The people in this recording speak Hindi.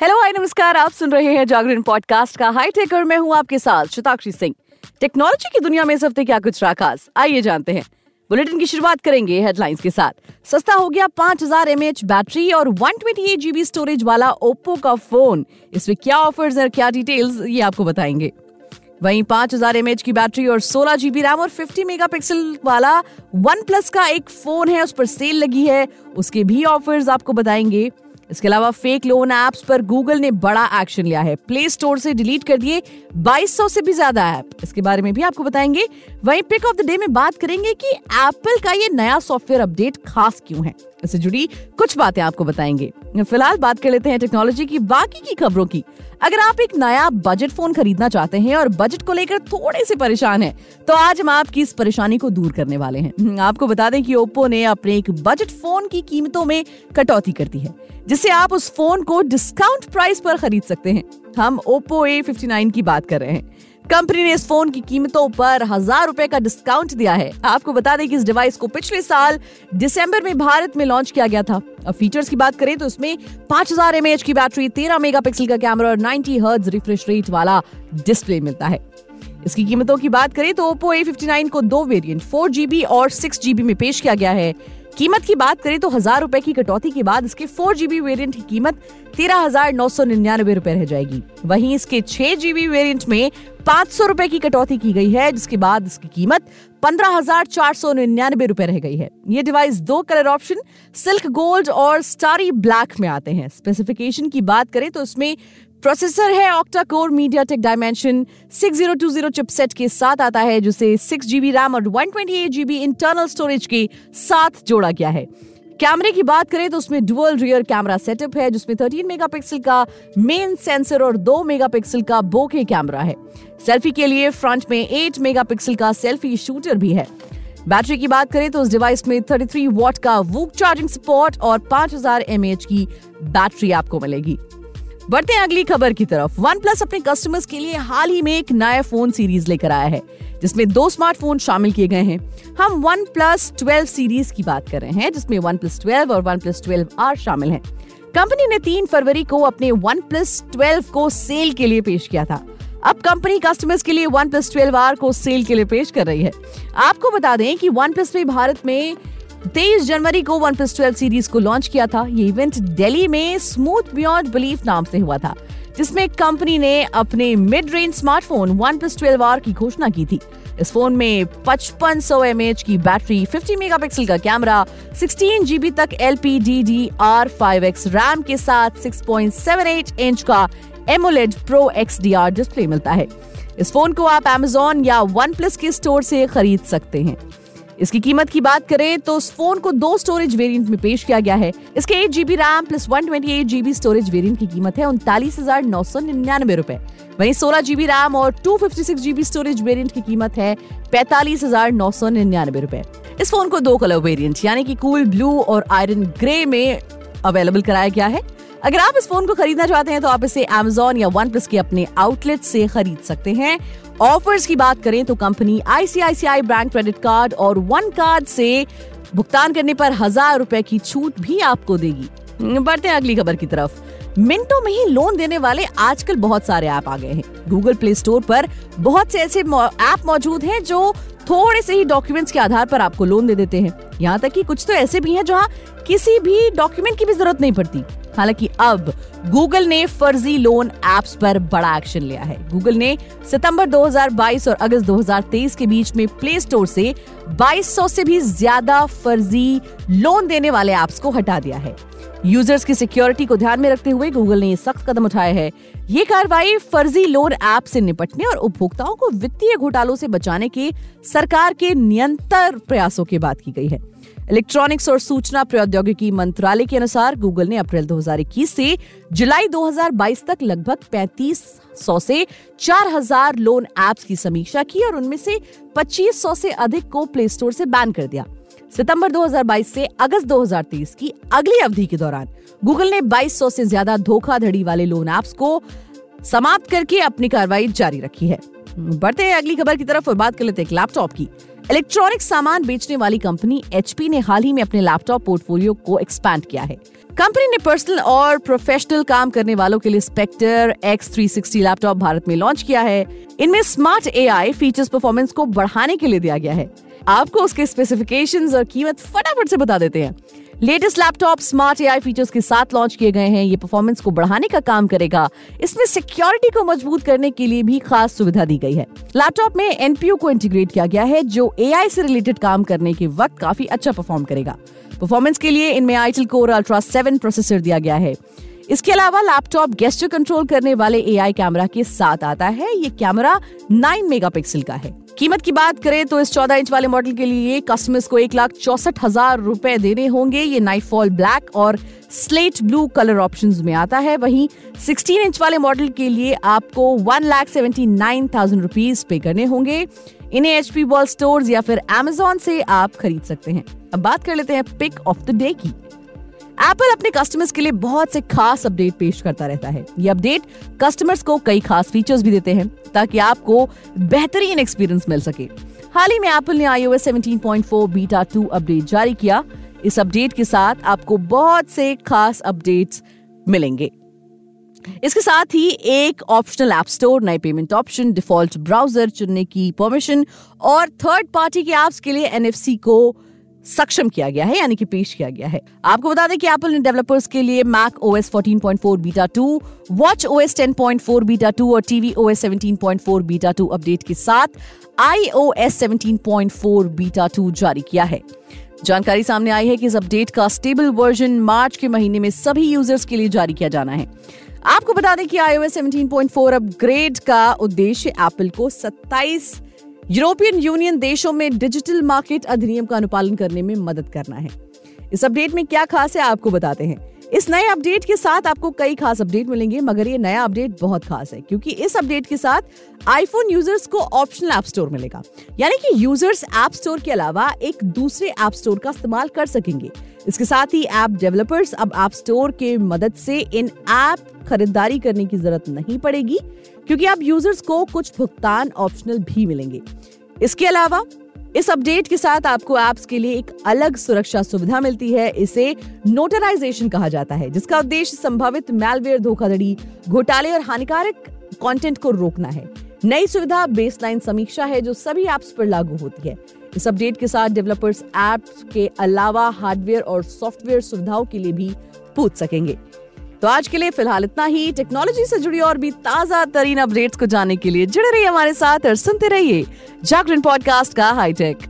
हेलो हाय नमस्कार। आप सुन रहे हैं जागरण पॉडकास्ट का हाई टेकर मैं हूँ आपके साथ शताक्षी सिंह। टेक्नोलॉजी की दुनिया में इस हफ़्ते क्या कुछ रहा खास आइए जानते हैं। बुलेटिन की शुरुआत करेंगे हेडलाइंस के साथ। सस्ता हो गया 5000 हज़ार बैटरी और 128 जीबी स्टोरेज वाला ओप्पो का फ़ोन इसमें क्या ऑफर्स और क्या डिटेल्स ये आपको बताएँगे। वहीं 5000 हज़ार की बैटरी और 16 जीबी रैम और 50 मेगापिक्सल वाला वन प्लस का एक फ़ोन है, उस पर सेल लगी है। उसके भी ऑफर्स आपको बताएँगे। इसके अलावा फेक लोन एप्स पर गूगल ने बड़ा एक्शन लिया है। प्ले स्टोर से डिलीट कर दिए 2200 से भी ज़्यादा ऐप इसके बारे में भी आपको बताएँगे। वहीं पिक ऑफ़ द डे में बात करेंगे कि एप्पल का ये नया सॉफ्टवेयर अपडेट खास क्यों है। इससे जुड़ी कुछ बातें आपको बताएँगे। फ़िलहाल बात कर लेते हैं टेक्नोलॉजी की बाकी की खबरों की। अगर आप एक नया बजट फ़ोन खरीदना चाहते हैं और बजट को लेकर थोड़े से परेशान हैं, तो आज हम आपकी इस परेशानी को दूर करने वाले हैं। आपको बता दें कि ओप्पो ने अपने एक बजट फ़ोन की कीमतों में कटौती कर दी है। जिससे आप उस फ़ोन को डिस्काउंट प्राइस पर खरीद सकते हैं। हम ओप्पो ए फिफ्टी की बात कर रहे हैं। कंपनी ने इस फ़ोन की कीमतों पर हज़ार रुपए का डिस्काउंट दिया है। आपको बता दें कि इस डिवाइस को पिछले साल दिसंबर में भारत में लॉन्च किया गया था। अब फीचर्स की बात करें तो इसमें 5000 हज़ार की बैटरी 13 मेगापिक्सल का कैमरा और 90 हर्ट्ज रिफ्रेश रेट वाला डिस्प्ले मिलता है। इसकी कीमतों की बात करें तो ओप्पो ए को दो वेरियंट फोर जीबी और सिक्स जीबी में पेश किया गया है। कीमत की बात करें तो हज़ार रुपए की कटौती के बाद इसके फोर जीबी वेरियंट की कीमत तेरह हज़ार नौ सौ निन्यानवे रूपए रह जाएगी। वहीं इसके छह जीबी वेरियंट में पाँच सौ रूपए की कटौती की गई है, जिसके बाद इसकी कीमत पंद्रह हज़ार चार सौ निन्यानवे रूपए रह गई है। ये डिवाइस दो कलर ऑप्शन सिल्क गोल्ड और स्टारी ब्लैक में आते हैं। स्पेसिफिकेशन की बात करें तो इसमें प्रोसेसर है octa core MediaTek dimension six zero two zero chipset के साथ आता है, जिसे सिक्स जीबी रैम और one twenty eight GB internal storage के साथ जोड़ा गया है। कैमरे की बात करें तो उसमें डुअल रियर कैमरा सेटअप है, जिसमें 13 मेगापिक्सल का मेन सेंसर और 2 मेगापिक्सल का बोके कैमरा है। सेल्फी के लिए फ्रंट में 8 मेगापिक्सल का सेल्फी शूटर भी है। बैटरी की बात करें तो उस डिवाइस में 33 वॉट का वूक चार्जिंग सपोर्ट और 5000 हज़ार की बैटरी आपको मिलेगी। बढ़ते हैं अगली खबर की तरफ़। वन प्लस अपने कस्टमर्स के लिए हाल ही में एक नया फ़ोन सीरीज़ लेकर आया है, जिसमें दो स्मार्टफ़ोन शामिल किए गए हैं। हम वन प्लस ट्वेल्व सीरीज़ की बात कर रहे हैं, जिसमें वन प्लस ट्वेल्व और वन प्लस ट्वेल्व आर शामिल हैं। कंपनी ने तीन फरवरी को अपने वन प्लस ट्वेल्व को सेल के लिए पेश किया था। अब कंपनी कस्टमर्स के लिए वन प्लस ट्वेल्व आर को सेल के लिए पेश कर रही है। आपको बता दें कि वन प्लस भारत में तेईस जनवरी को वन प्लस ट्वेल्व सीरीज़ को लॉन्च किया था। ये इवेंट दिल्ली में स्मूथ बियॉन्ड बिलीफ नाम से हुआ था, जिसमें कंपनी ने अपने mid range smartphone OnePlus twelve R की घोषणा की थी। इस फ़ोन में पचपन सौ की बैटरी 50 मेगापिक्सल का कैमरा 16 जीबी तक L P D D R five X RAM के साथ 6.78 इंच का AMOLED pro X D R display मिलता है। इस फ़ोन को आप एमेजोन या वन प्लस के स्टोर से खरीद सकते हैं। इसकी कीमत की बात करें तो इस फ़ोन को दो स्टोरेज वेरिएंट में पेश किया गया है। इसके eight GB RAM plus one twenty eight GB storage variant की कीमत है उनतालीस हज़ार नौ सौ निन्यानवे रूपए। वहीं सोलह जीबी रैम और two fifty six GB storage variant की कीमत है पैतालीस हज़ार नौ सौ निन्यानवे रूपए। इस फ़ोन को दो कलर वेरिएंट यानी कि कूल ब्लू और आयरन ग्रे में अवेलेबल कराया गया है। अगर आप इस फ़ोन को खरीदना चाहते हैं तो आप इसे Amazon या वन प्लस के अपने आउटलेट से खरीद सकते हैं। ऑफर्स की बात करें तो company ICICI bank credit card और वन कार्ड से भुगतान करने पर हज़ार रुपए की छूट भी आपको देगी। बढ़ते हैं अगली खबर की तरफ़। मिनटों में ही लोन देने वाले आजकल बहुत सारे ऐप आ गए हैं। गूगल प्ले स्टोर पर बहुत से ऐसे ऐप मौजूद हैं जो थोड़े से ही डॉक्यूमेंट्स के आधार पर आपको लोन दे देते हैं। यहाँ तक कि कुछ तो ऐसे भी हैं जहाँ किसी भी डॉक्यूमेंट की भी ज़रूरत नहीं पड़ती। हालाँकि अब गूगल ने फर्जी लोन एप्स पर बड़ा एक्शन लिया है। गूगल ने सितंबर 2022 और अगस्त 2023 के बीच में प्ले स्टोर से 2200 से भी ज़्यादा फर्जी लोन देने वाले एप्स को हटा दिया है। यूज़र्स की सिक्योरिटी को ध्यान में रखते हुए गूगल ने ये सख्त कदम उठाए हैं। ये कार्रवाई फर्जी लोन ऐप से निपटने और उपभोक्ताओं को वित्तीय घोटालों से बचाने के सरकार के निरंतर प्रयासों के बाद की गई है। इलेक्ट्रॉनिक्स और सूचना प्रौद्योगिकी मंत्रालय के अनुसार गूगल ने अप्रैल 2021 से जुलाई 2022 तक लगभग 3500 से 4000 लोन एप्स की समीक्षा की और उनमें से 2500 से अधिक को प्ले स्टोर से बैन कर दिया। सितंबर 2022 से अगस्त 2023 की अगली अवधि के दौरान गूगल ने 2200 से ज़्यादा धोखाधड़ी वाले लोन एप्स को समाप्त करके अपनी कार्रवाई जारी रखी है। बढ़ते हैं अगली खबर की तरफ़ और बात कर लेते हैं लैपटॉप की। इलेक्ट्रॉनिक सामान बेचने वाली कंपनी एचपी ने हाल ही में अपने लैपटॉप पोर्टफोलियो को एक्सपैंड किया है। कंपनी ने पर्सनल और प्रोफेशनल काम करने वालों के लिए Spectre X three sixty laptop Bharat में लॉन्च किया है। इनमें स्मार्ट एआई फीचर्स परफॉर्मेंस को बढ़ाने के लिए दिया गया है। आपको उसके स्पेसिफिकेशंस और कीमत फटाफट से बता देते हैं। Latest laptop smart AI features के साथ लॉन्च किए गए हैं। ये परफॉर्मेंस को बढ़ाने का काम करेगा। इसमें सिक्योरिटी को मज़बूत करने के लिए भी खास सुविधा दी गई है। लैपटॉप में एनपीयू को इंटीग्रेट किया गया है, जो एआई से रिलेटेड काम करने के वक्त काफ़ी अच्छा परफॉर्म करेगा। परफॉर्मेंस के लिए इनमें Intel core ultra seven processor दिया गया है। इसके अलावा लैपटॉप गेस्टर कंट्रोल करने वाले एआई कैमरा के साथ आता है। ये कैमरा 9 मेगापिक्सल का है। कीमत की बात करें तो इस 14 इंच वाले मॉडल के लिए कस्टमर्स को एक लाख चौसठ हज़ार रुपए देने होंगे। ये नाइट फॉल ब्लैक और स्लेट ब्लू कलर ऑप्शंस में आता है। वहीं 16 इंच वाले मॉडल के लिए आपको one lakh seventy nine thousand rupees pay करने होंगे। इन्हें एच पी बॉल स्टोर या फिर एमेजोन से आप खरीद सकते हैं। अब बात कर लेते हैं पिक ऑफ़ द डे की। एप्पल अपने कस्टमर्स के लिए बहुत से खास अपडेट पेश करता रहता है। ये अपडेट कस्टमर्स को कई खास फीचर्स भी देते हैं, ताकि आपको बेहतरीन एक्सपीरियंस मिल सके। हाल ही में एप्पल ने iOS 17.4 बीटा 2 अपडेट जारी किया। इस अपडेट के साथ आपको बहुत से खास अपडेट्स मिलेंगे। इसके साथ ही एक ऑप्शनल ऐप स्टोर नए पेमेंट ऑप्शन डिफ़ॉल्ट ब्राउज़र चुनने की परमिशन और थर्ड पार्टी के एप्स के लिए एनएफसी को सक्षम किया गया है यानी कि पेश किया गया है। आपको बता दें कि एप्पल ने डेवलपर्स के लिए Mac OS 14.4 beta 2, watch OS 10.4 beta 2 और टीवी ओएस 17.4 बीटा 2 अपडेट के साथ आई ओ एस 17.4 बीटा 2 जारी किया है। जानकारी सामने आई है कि इस अपडेट का स्टेबल वर्जन मार्च के महीने में सभी यूज़र्स के लिए जारी किया जाना है। आपको बता दें कि iOS 17.4 अपग्रेड का उद्देश्य एप्पल को 27 यूरोपियन यूनियन देशों में डिजिटल मार्केट अधिनियम का अनुपालन करने में मदद करना है। इस अपडेट में क्या खास है, आपको बताते हैं। इस नए अपडेट के साथ आपको कई खास अपडेट मिलेंगे, मगर ये नया अपडेट बहुत खास है, क्योंकि इस अपडेट के साथ आईफोन यूज़र्स को ऑप्शनल ऐप स्टोर मिलेगा। यानी कि यूज़र्स ऐप स्टोर के अलावा एक दूसरे ऐप स्टोर का इस्तेमाल कर सकेंगे। इसके साथ ही ऐप डेवलपर्स अब ऐप स्टोर के मदद से इन ऐप खरीदारी करने की ज़रूरत नहीं पड़ेगी, क्योंकि अब यूज़र्स को कुछ भुगतान ऑप्शनल भी मिलेंगे। इसके अलावा इस अपडेट के साथ आपको एप्स के लिए एक अलग सुरक्षा सुविधा मिलती है, इसे नोटराइजेशन कहा जाता है, जिसका उद्देश्य संभावित मेलवेयर धोखाधड़ी, घोटाले और हानिकारक कंटेंट को रोकना है। नई सुविधा बेसलाइन समीक्षा है, जो सभी एप्स पर लागू होती है। इस अपडेट के साथ डेवलपर्स एप्स के अलावा हार्डवेयर और सॉफ्टवेयर सुविधाओं के लिए भी पूछ सकेंगे। तो आज के लिए फ़िलहाल इतना ही। टेक्नोलॉजी से जुड़ी और भी ताज़ा तरीन अपडेट्स को जानने के लिए जुड़े रहिए हमारे साथ और सुनते रहिए जागरण पॉडकास्ट का हाईटेक